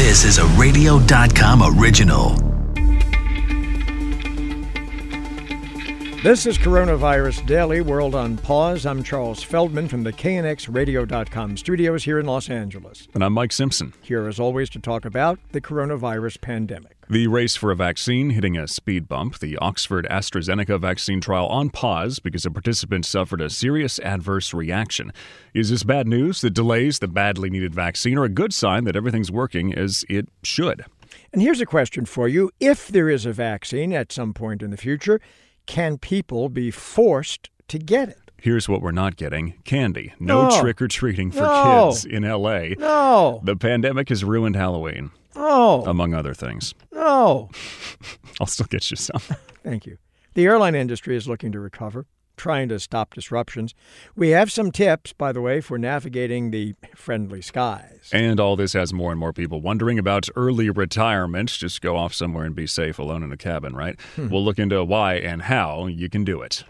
This is a radio.com original. This is Coronavirus Daily World on Pause. I'm Charles Feldman from the KNXRadio.com studios here in Los Angeles. And I'm Mike Simpson. Here, as always, to talk about the coronavirus pandemic. The race for a vaccine hitting a speed bump. The Oxford AstraZeneca vaccine trial on pause because a participant suffered a serious adverse reaction. Is this bad news that delays the badly needed vaccine or a good sign that everything's working as it should? And here's a question for you If there is a vaccine at some point in the future, can people be forced to get it? Here's what we're not getting candy. No, No. trick or treating for No. kids in LA. No, The pandemic has ruined Halloween, no, among other things. no. I'll still get you some. Thank you. The airline industry is looking to recover, trying to stop disruptions. We have some tips, by the way, for navigating the friendly skies. And all this has more and more people wondering about early retirement. Just go off somewhere and be safe alone in a cabin, right? Hmm. We'll look into why and how you can do it.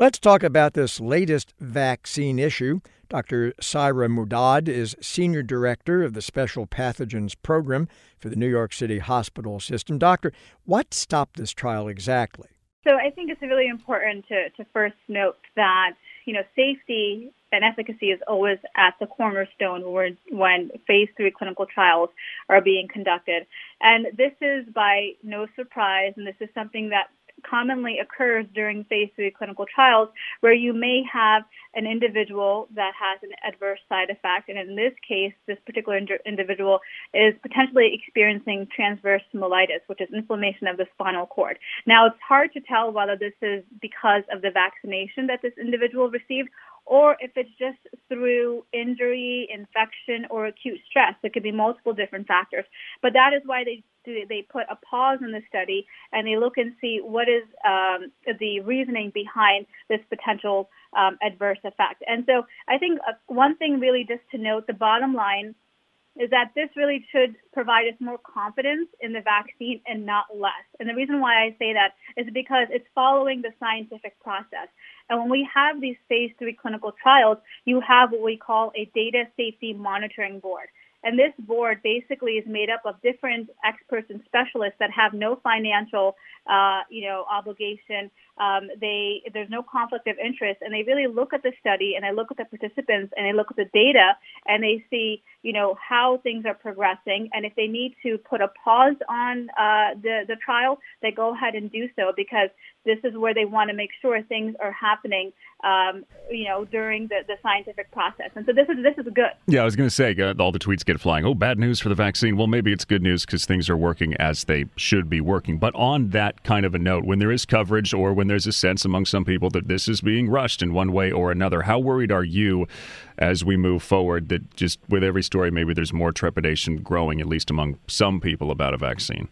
Let's talk about this latest vaccine issue. Dr. Syra Madad is Senior Director of the Special Pathogens Program for the New York City Hospital System. Doctor, what stopped this trial exactly? So I think it's really important to, to first note that, you know, safety and efficacy is always at the cornerstone when, when phase three clinical trials are being conducted. And this is by no surprise, and this is something that commonly occurs during phase three clinical trials where you may have an individual that has an adverse side effect. And in this case, this particular ind- individual is potentially experiencing transverse myelitis, which is inflammation of the spinal cord. Now, it's hard to tell whether this is because of the vaccination that this individual received or if it's just through injury, infection, or acute stress. There could be multiple different factors. But that is why they do, they put a pause in the study and they look and see what is um, the reasoning behind this potential um, adverse effect. And so I think uh, one thing really just to note, the bottom line is that this really should provide us more confidence in the vaccine and not less. And the reason why I say that is because it's following the scientific process. And when we have these phase three clinical trials, you have what we call a data safety monitoring board. And this board basically is made up of different experts and specialists that have no financial, uh, you know, obligation. Um, they there's no conflict of interest, and they really look at the study and they look at the participants and they look at the data and they see, you know, how things are progressing. And if they need to put a pause on uh, the the trial, they go ahead and do so because this is where they want to make sure things are happening, um, you know, during the, the scientific process. And so this is this is good. Yeah, I was going to say, uh, all the tweets get flying. Oh, bad news for the vaccine. Well, maybe it's good news because things are working as they should be working. But on that kind of a note, when there is coverage or when there's a sense among some people that this is being rushed in one way or another, how worried are you as we move forward that just with every story, maybe there's more trepidation growing, at least among some people, about a vaccine?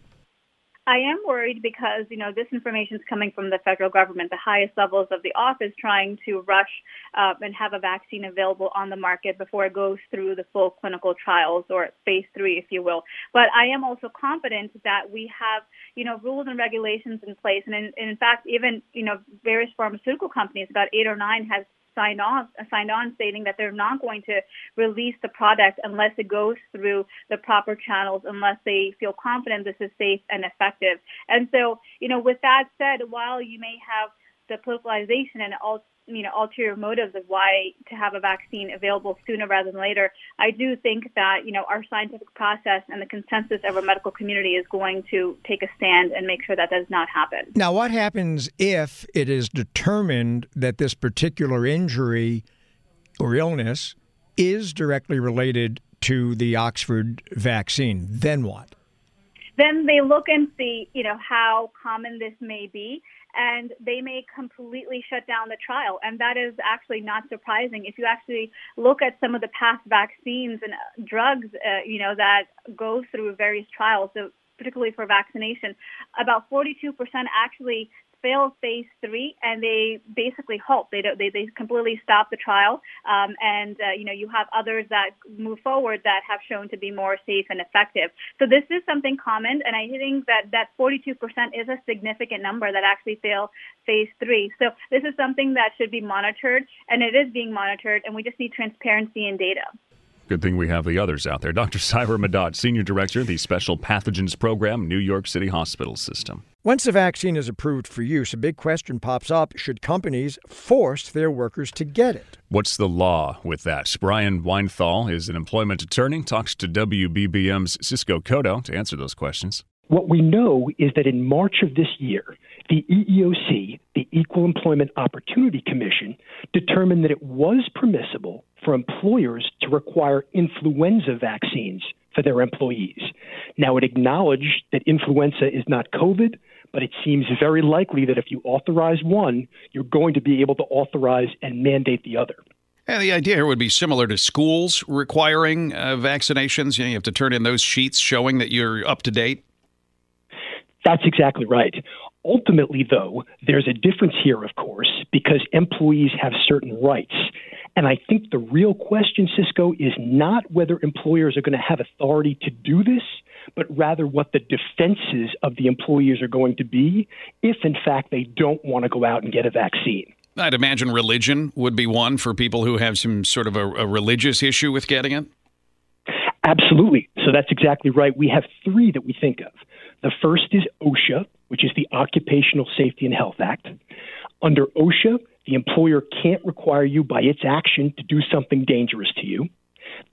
I am worried because, you know, this information is coming from the federal government, the highest levels of the office trying to rush uh, and have a vaccine available on the market before it goes through the full clinical trials or phase three, if you will. But I am also confident that we have, you know, rules and regulations in place. And in, in fact, even, you know, various pharmaceutical companies, about eight or nine, have signed off signed on stating that they're not going to release the product unless it goes through the proper channels unless they feel confident this is safe and effective. And so you know with that said while you may have the politicalization and all you know ulterior motives of why to have a vaccine available sooner rather than later i do think that you know our scientific process and the consensus of our medical community is going to take a stand and make sure that does not happen Now, what happens if it is determined that this particular injury or illness is directly related to the Oxford vaccine? Then what? then they look and see, you know, how common this may be, and they may completely shut down the trial. And that is actually not surprising. If you actually look at some of the past vaccines and uh, drugs, uh, you know, that go through various trials, so particularly for vaccination, about 42% actually fail phase three and they basically halt. They don't, they, they completely stop the trial. Um, and, uh, you know, you have others that move forward that have shown to be more safe and effective. So this is something common. And I think that that 42% is a significant number that actually fail phase three. So this is something that should be monitored and it is being monitored. And we just need transparency and data. Good thing we have the others out there. Dr. Syra Madad, Senior Director of the Special Pathogens Program, New York City Hospital System. Once a vaccine is approved for use, a big question pops up should companies force their workers to get it? What's the law with that? Brian Weinthal is an employment attorney, talks to WBBM's Cisco Cotto to answer those questions. What we know is that in March of this year, the EEOC, the Equal Employment Opportunity Commission, determined that it was permissible for employers to require influenza vaccines for their employees. Now, it acknowledged that influenza is not COVID, but it seems very likely that if you authorize one, you're going to be able to authorize and mandate the other. And the idea here would be similar to schools requiring uh, vaccinations. You, know, you have to turn in those sheets showing that you're up to date. That's exactly right. Ultimately, though, there's a difference here, of course, because employees have certain rights. And I think the real question, Cisco, is not whether employers are going to have authority to do this, but rather what the defenses of the employees are going to be if, in fact, they don't want to go out and get a vaccine. I'd imagine religion would be one for people who have some sort of a, a religious issue with getting it. Absolutely. So that's exactly right. We have three that we think of. The first is OSHA, which is the Occupational Safety and Health Act. Under OSHA, the employer can't require you by its action to do something dangerous to you.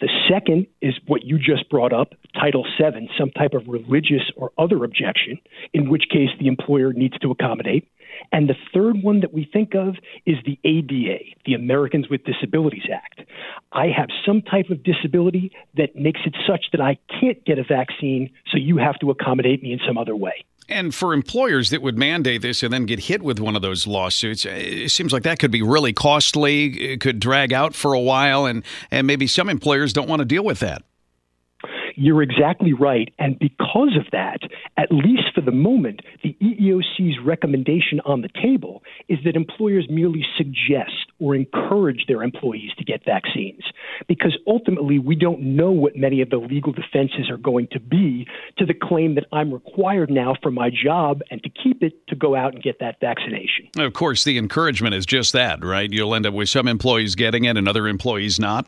The second is what you just brought up, Title VII, some type of religious or other objection, in which case the employer needs to accommodate. And the third one that we think of is the ADA, the Americans with Disabilities Act. I have some type of disability that makes it such that I can't get a vaccine, so you have to accommodate me in some other way. And for employers that would mandate this and then get hit with one of those lawsuits, uh, it seems like that could be really costly. It could drag out for a while, and, and maybe some employers don't want to deal with that. You're exactly right. And because of that, at least for the moment, the EEOC's recommendation on the table is that employers merely suggest or encourage their employees to get vaccines. Because ultimately, we don't know what many of the legal defenses are going to be to the claim that I'm required now for my job and to keep it to go out and get that vaccination. Of course, the encouragement is just that, right? You'll end up with some employees getting it and other employees not.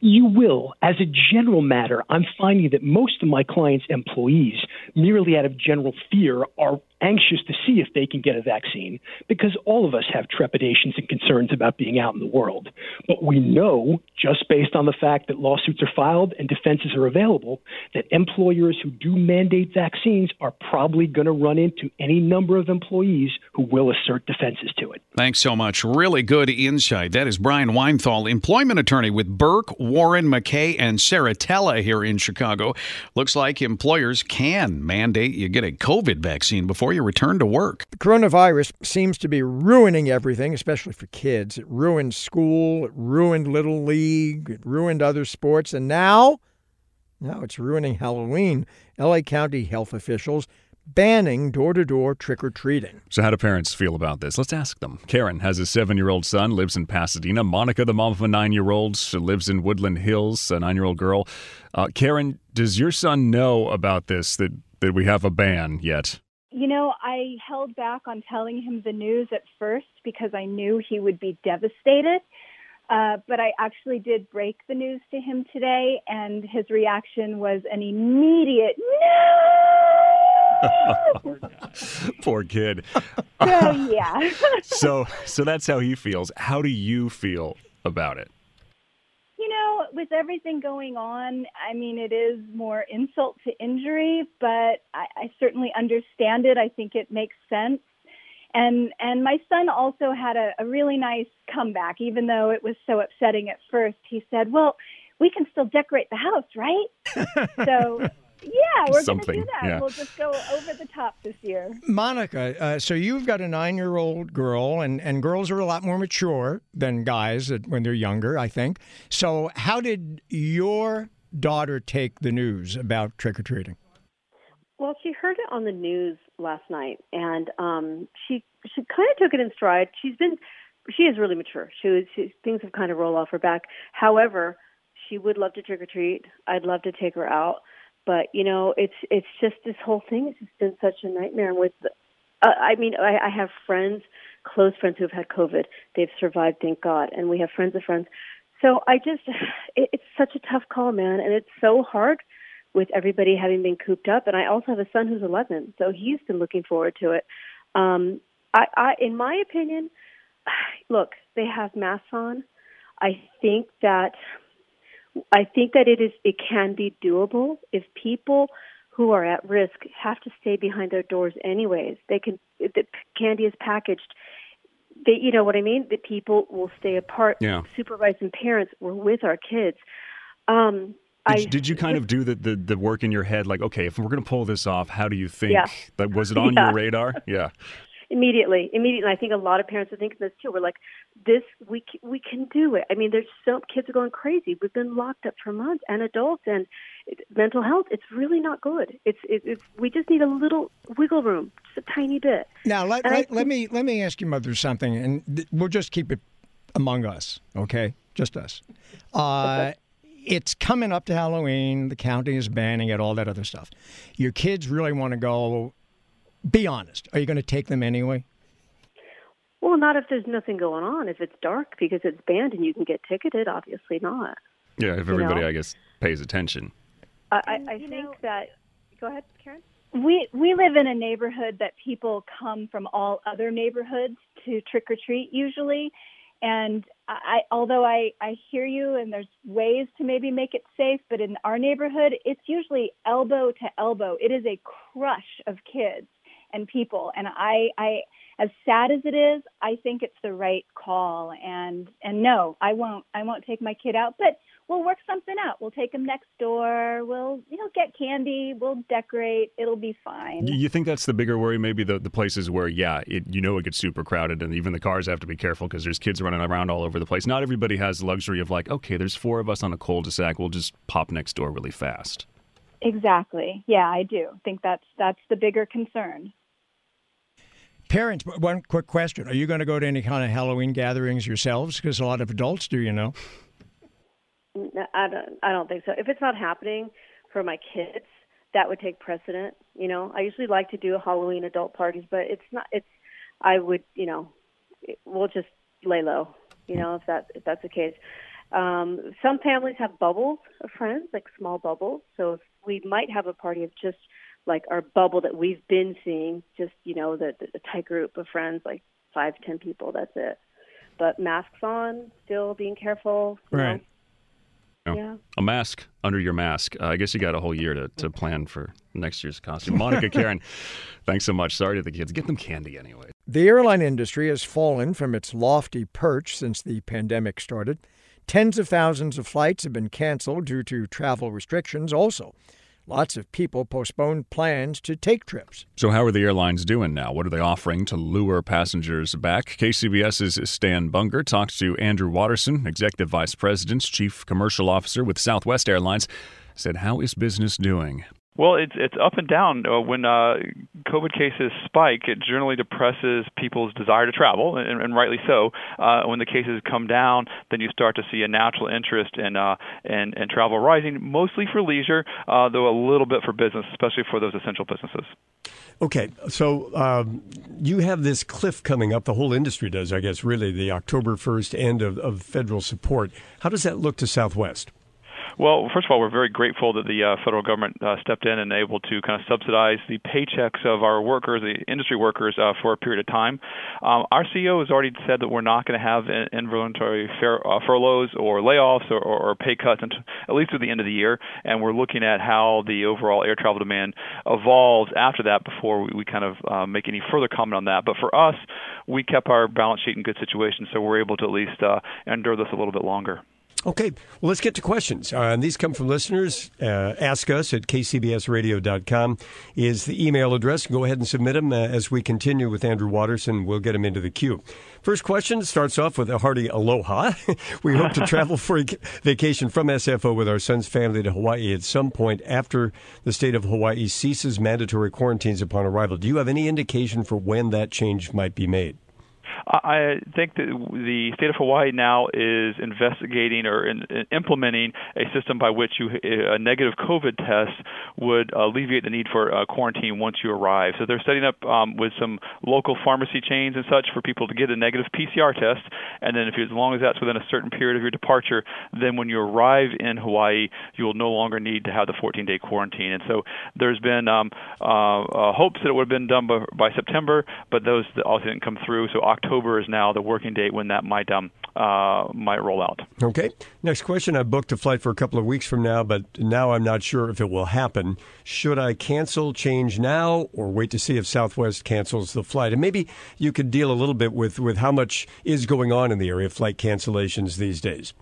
You will. As a general matter, I'm finding that most of my clients' employees, merely out of general fear, are anxious to see if they can get a vaccine because all of us have trepidations and concerns about being out in the world. But we know, just based on the fact that lawsuits are filed and defenses are available, that employers who do mandate vaccines are probably going to run into any number of employees who will assert defenses to it. Thanks so much. Really good insight. That is Brian Weinthal, employment attorney with Burke, Warren, MacKay, and Serritella here in Chicago. Looks like employers can mandate you get a COVID vaccine before you return to work. The coronavirus seems to be ruining everything, especially for kids. It ruined school, it ruined Little League, it ruined other sports, and now, now it's ruining Halloween. LA County health officials banning door to door trick or treating. So, how do parents feel about this? Let's ask them. Karen has a seven year old son, lives in Pasadena. Monica, the mom of a nine year old, lives in Woodland Hills, a nine year old girl. Uh, Karen, does your son know about this, that, that we have a ban yet? You know, I held back on telling him the news at first because I knew he would be devastated. Uh, but I actually did break the news to him today, and his reaction was an immediate no. Poor kid. so yeah. so so that's how he feels. How do you feel about it? Know, with everything going on, I mean, it is more insult to injury, but I, I certainly understand it. I think it makes sense. And and my son also had a, a really nice comeback even though it was so upsetting at first. He said well we can still decorate the house right? So yeah we're going to do that yeah. we'll just go over the top this year monica uh, so you've got a nine year old girl and and girls are a lot more mature than guys when they're younger i think so how did your daughter take the news about trick-or-treating well, she heard it on the news last night, and um, she she kind of took it in stride. She's been she is really mature. She was she, things have kind of rolled off her back. However, she would love to trick or treat. I'd love to take her out, but you know, it's it's just this whole thing has just been such a nightmare. With uh, I mean, I, I have friends, close friends who have had COVID. They've survived, thank God, and we have friends of friends. so I just, it, it's such a tough call, man, and it's so hard with everybody having been cooped up. And I also have a son who's 11, so he's been looking forward to it. Um, I, I, in my opinion, look, they have masks on. I think that I think that it is it can be doable if people who are at risk have to stay behind their doors anyways. They can the candy is packaged. They you know what I mean? That people will stay apart. Yeah. Supervising parents were with our kids. Um did, I, you, did you kind of do the, the, the work in your head like okay if we're going to pull this off how do you think Yeah. that was it on Yeah. your radar yeah immediately immediately i think a lot of parents are thinking this too we're like this we c- we can do it i mean there's so kids are going crazy we've been locked up for months and adults and it, mental health it's really not good it's it, it's we just need a little wiggle room just a tiny bit Now let, And I let, let me let me ask you, mother, something, and th- we'll just keep it among us, okay? Just us. Uh, It's coming up to Halloween. The county is banning it. All that other stuff. Your kids really want to go. Be honest. Are you going to take them anyway? well not if there's nothing going on if it's dark because it's banned and you can get ticketed obviously not yeah if everybody know? i guess pays attention i i, I think know- that go ahead karen We we live in a neighborhood that people come from all other neighborhoods to trick or treat usually, and I although I I hear you and there's ways to maybe make it safe, but in our neighborhood it's usually elbow to elbow. It is a crush of kids and people, and I I as sad as it is, I think it's the right call. And and no, I won't I won't take my kid out, but we'll work something out. We'll take him next door. We'll you know get candy. We'll decorate. It'll be fine. You think that's the bigger worry maybe the, the places where yeah it, you know it gets super crowded and even the cars have to be careful because there's kids running around all over the place not everybody has the luxury of like okay there's four of us on a cul-de-sac we'll just pop next door really fast Exactly. Yeah, I do think that's that's the bigger concern. Parents, one quick question: Are you going to go to any kind of Halloween gatherings yourselves? Because a lot of adults do, you know. No, I don't. I don't think so. If it's not happening for my kids, that would take precedent. You know, I usually like to do Halloween adult parties, but it's not. It's. I would. You know, it, we'll just lay low. You know, if that if that's the case. Um, some families have bubbles of friends, like small bubbles. So if we might have a party of just like our bubble that we've been seeing, just you know, the, the, the tight group of friends, like five, ten people. That's it. But masks on, still being careful. you know. Right. Yeah. a mask under your mask uh, i guess you got a whole year to, to plan for next year's costume monica karen thanks so much sorry to the kids get them candy anyway The airline industry has fallen from its lofty perch since the pandemic started. Tens of thousands of flights have been canceled due to travel restrictions. Also, lots of people postponed plans to take trips. So, how are the airlines doing now? What are they offering to lure passengers back? KCBS's Stan Bunger talked to Andrew Watterson, Executive Vice President, Chief Commercial Officer with Southwest Airlines, said, How is business doing? Well, it's it's up and down. Uh, when uh, COVID cases spike, it generally depresses people's desire to travel, and, and rightly so. Uh, when the cases come down, then you start to see a natural interest in uh, in, in travel rising, mostly for leisure, uh, though a little bit for business, especially for those essential businesses. Okay, so um, you have this cliff coming up. The whole industry does, I guess, really, the October 1st end of, of federal support. How does that look to Southwest? Well, first of all, we're very grateful that the uh, federal government uh, stepped in and able to kind of subsidize the paychecks of our workers, the industry workers, uh, for a period of time. Um, our CEO has already said that we're not going to have in- involuntary fair, uh, furloughs or layoffs or, or, or pay cuts until, at least through the end of the year, and we're looking at how the overall air travel demand evolves after that before we, we kind of uh, make any further comment on that. But for us, we kept our balance sheet in good situation, so we're able to at least uh, endure this a little bit longer. Okay, well, let's get to questions. Uh, and these come from listeners. Uh, ask us at kcbsradio.com is the email address. Go ahead and submit them uh, as we continue with Andrew Watterson. We'll get him into the queue. First question starts off with a hearty aloha. we hope to travel for a vacation from SFO with our son's family to Hawaii at some point after the state of Hawaii ceases mandatory quarantines upon arrival. Do you have any indication for when that change might be made? I think that the state of Hawaii now is investigating or in, in implementing a system by which you a negative COVID test would alleviate the need for uh, quarantine once you arrive. So they're setting up um, with some local pharmacy chains and such for people to get a negative PCR test, and then if you, as long as that's within a certain period of your departure, then when you arrive in Hawaii, you will no longer need to have the 14-day quarantine. And so there's been um, uh, uh, hopes that it would have been done by, by September, but those also didn't come through. So October is now the working date when that might um, uh, might roll out. Okay. Next question. I booked a flight for a couple of weeks from now, but now I'm not sure if it will happen. Should I cancel, change now, or wait to see if Southwest cancels the flight? And maybe you could deal a little bit with, with how much is going on in the area of flight cancellations these days.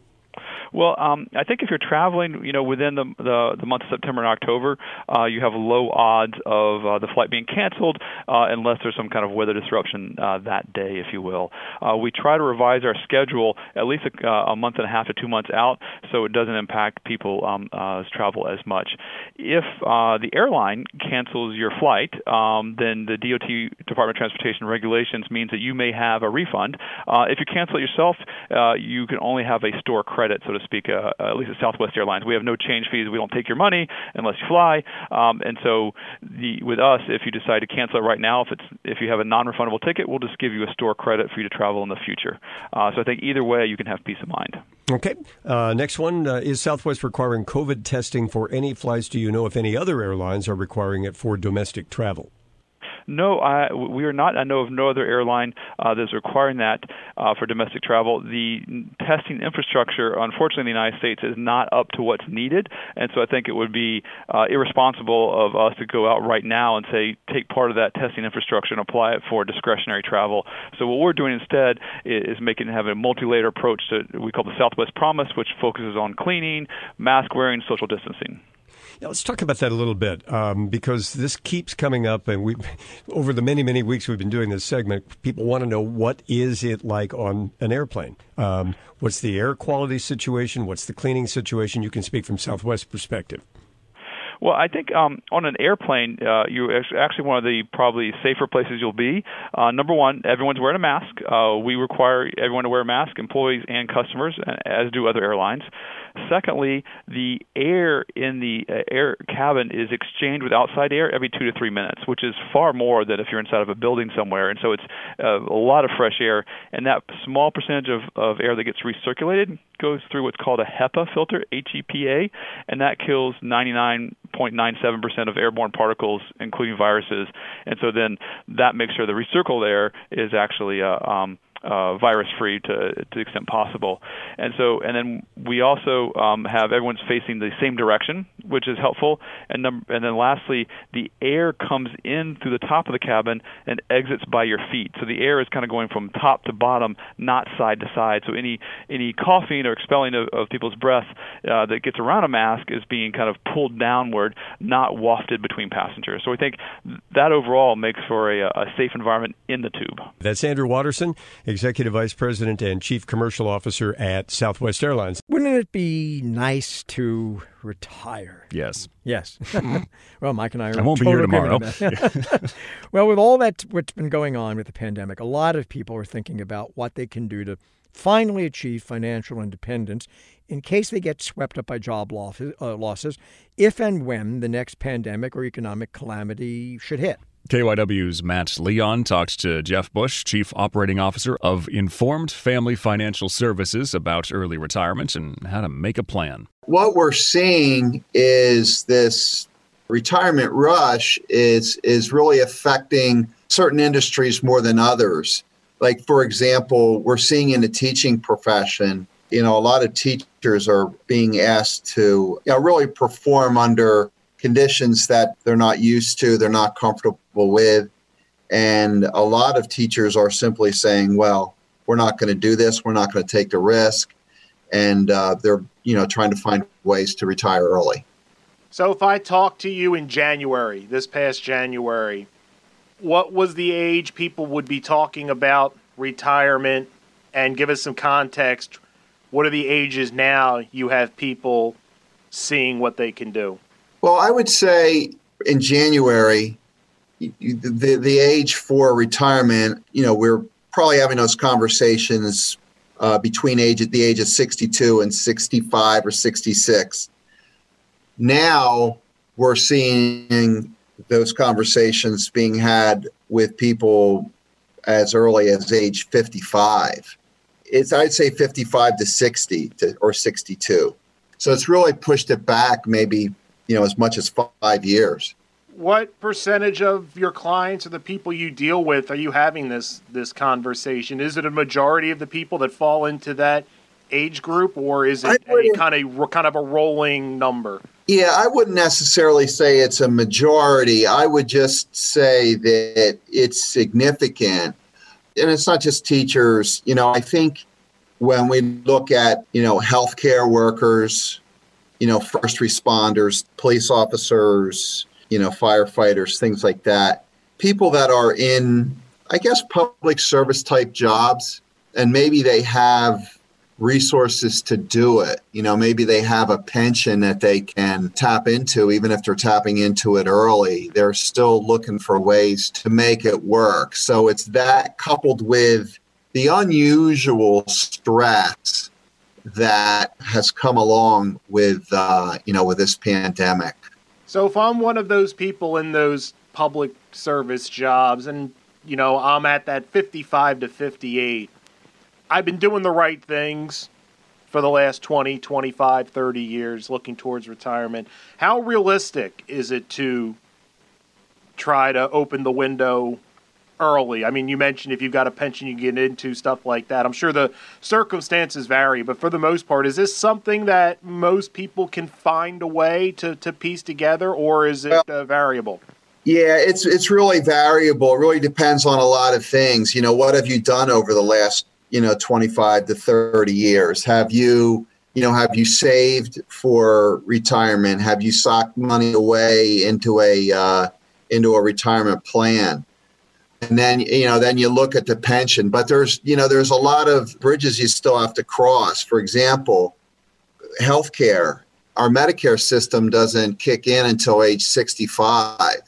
Well, um, I think if you're traveling, you know, within the the, the month of September and October, uh, you have low odds of uh, the flight being canceled uh, unless there's some kind of weather disruption uh, that day, if you will. Uh, we try to revise our schedule at least a, uh, a month and a half to two months out, so it doesn't impact people's um, uh, travel as much. If uh, the airline cancels your flight, um, then the DOT Department of Transportation regulations means that you may have a refund. Uh, if you cancel it yourself, uh, you can only have a store credit, so to speak, uh, at least at Southwest Airlines. We have no change fees. We don't take your money unless you fly. Um, and so the, with us, if you decide to cancel it right now, if it's if you have a non-refundable ticket, we'll just give you a store credit for you to travel in the future. Uh, so I think either way, you can have peace of mind. Okay. Uh, next one uh, is Southwest requiring COVID testing for any flights? Do you know if any other airlines are requiring it for domestic travel? No, I, we are not. I know of no other airline uh, that's requiring that uh, for domestic travel. The testing infrastructure, unfortunately, in the United States is not up to what's needed, and so I think it would be uh, irresponsible of us to go out right now and say take part of that testing infrastructure and apply it for discretionary travel. So what we're doing instead is making have a multi-layered approach to we call the Southwest Promise, which focuses on cleaning, mask wearing, social distancing. Let's talk about that a little bit um, because this keeps coming up, and we, over the many many weeks we've been doing this segment, people want to know what is it like on an airplane. Um, what's the air quality situation? What's the cleaning situation? You can speak from Southwest perspective. Well, I think um, on an airplane, uh, you actually one of the probably safer places you'll be. Uh, number one, everyone's wearing a mask. Uh, we require everyone to wear a mask, employees and customers, as do other airlines. Secondly, the air in the uh, air cabin is exchanged with outside air every two to three minutes, which is far more than if you're inside of a building somewhere. And so it's uh, a lot of fresh air. And that small percentage of, of air that gets recirculated goes through what's called a HEPA filter, H-E-P-A, and that kills 99.97% of airborne particles, including viruses. And so then that makes sure the recircled air is actually uh, um, uh, virus free to, to the extent possible. And so, and then we also um, have everyone's facing the same direction, which is helpful. And num- and then lastly, the air comes in through the top of the cabin and exits by your feet. So the air is kind of going from top to bottom, not side to side. So any any coughing or expelling of, of people's breath uh, that gets around a mask is being kind of pulled downward, not wafted between passengers. So we think that overall makes for a, a safe environment in the tube. That's Andrew Watterson. Executive Vice President and Chief Commercial Officer at Southwest Airlines. Wouldn't it be nice to retire? Yes. Yes. well, Mike and I are. I won't be here tomorrow. well, with all that what's been going on with the pandemic, a lot of people are thinking about what they can do to finally achieve financial independence in case they get swept up by job losses, uh, losses if and when the next pandemic or economic calamity should hit. KYW's Matt Leon talked to Jeff Bush, Chief Operating Officer of Informed Family Financial Services, about early retirement and how to make a plan. What we're seeing is this retirement rush is is really affecting certain industries more than others. Like for example, we're seeing in the teaching profession, you know, a lot of teachers are being asked to you know, really perform under conditions that they're not used to, they're not comfortable with. And a lot of teachers are simply saying, well, we're not going to do this, we're not going to take the risk. And uh, they're, you know, trying to find ways to retire early. So if I talk to you in January, this past January, what was the age people would be talking about retirement and give us some context? What are the ages now you have people seeing what they can do? Well, I would say in January, the, the age for retirement, you know, we're probably having those conversations uh, between age at the age of 62 and 65 or 66. Now we're seeing those conversations being had with people as early as age 55. It's I'd say 55 to 60 to, or 62. So it's really pushed it back maybe, you know, as much as 5 years. What percentage of your clients or the people you deal with are you having this this conversation? Is it a majority of the people that fall into that age group or is it a kind of kind of a rolling number? Yeah, I wouldn't necessarily say it's a majority. I would just say that it's significant. And it's not just teachers. You know, I think when we look at, you know, healthcare workers, you know, first responders, police officers, you know, firefighters, things like that, people that are in, I guess, public service type jobs, and maybe they have resources to do it. You know, maybe they have a pension that they can tap into, even if they're tapping into it early. They're still looking for ways to make it work. So it's that coupled with the unusual stress that has come along with, uh, you know, with this pandemic. So if I'm one of those people in those public service jobs and, you know, I'm at that 55 to 58, I've been doing the right things for the last 20, 25, 30 years looking towards retirement. How realistic is it to try to open the window early? I mean, you mentioned if you've got a pension, you get into stuff like that. I'm sure the circumstances vary, but for the most part, is this something that most people can find a way to, to piece together, or is it uh, variable? Yeah, it's it's really variable. It really depends on a lot of things. You know, what have you done over the last you know 25 to 30 years have you you know have you saved for retirement have you socked money away into a uh, into a retirement plan and then you know then you look at the pension but there's you know there's a lot of bridges you still have to cross. For example healthcare our medicare system doesn't kick in until age 65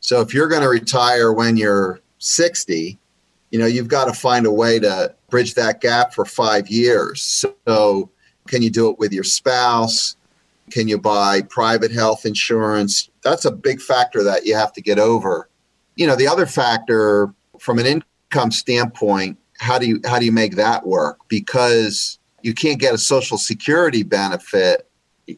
so if you're going to retire when you're 60 you know you've got to find a way to bridge that gap for five years. So can you do it with your spouse? Can you buy private health insurance? That's a big factor that you have to get over you know the other factor from an income standpoint how do you how do you make that work because you can't get a social security benefit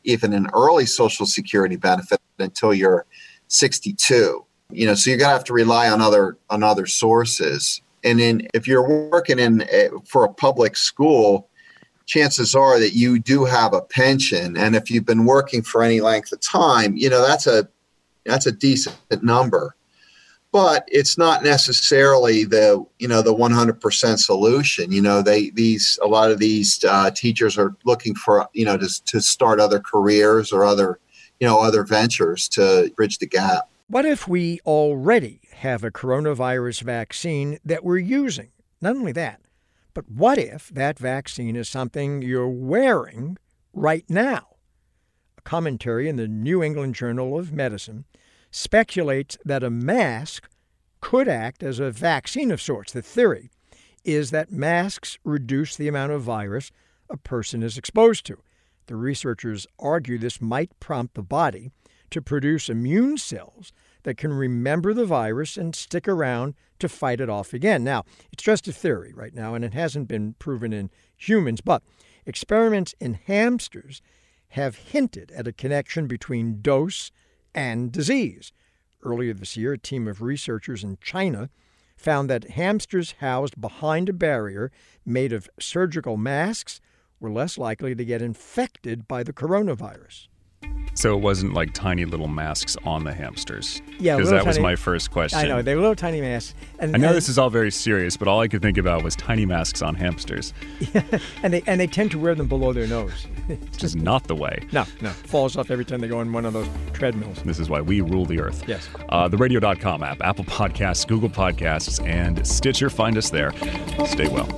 even an early social security benefit until you're 62 you know so you're going to have to rely on other on other sources and then if you're working in a, for a public school, chances are that you do have a pension. And if you've been working for any length of time, you know that's a that's a decent number. But it's not necessarily the you know the 100% solution. You know they these a lot of these uh, teachers are looking for you know to to start other careers or other you know other ventures to bridge the gap. What if we already have a coronavirus vaccine that we're using? Not only that, but what if that vaccine is something you're wearing right now? A commentary in the New England Journal of Medicine speculates that a mask could act as a vaccine of sorts. The theory is that masks reduce the amount of virus a person is exposed to. The researchers argue this might prompt the body to produce immune cells that can remember the virus and stick around to fight it off again. Now, it's just a theory right now, and it hasn't been proven in humans, but experiments in hamsters have hinted at a connection between dose and disease. Earlier this year, a team of researchers in China found that hamsters housed behind a barrier made of surgical masks were less likely to get infected by the coronavirus. So it wasn't like tiny little masks on the hamsters. Yeah, because that tiny, was my first question. I know they're little tiny masks. And I know and, this is all very serious, but all I could think about was tiny masks on hamsters. Yeah, and they and they tend to wear them below their nose. It's just not the way. No, no, falls off every time they go on one of those treadmills. This is why we rule the earth. Yes. Uh, the Radio.com app, Apple Podcasts, Google Podcasts, and Stitcher. Find us there. Stay well.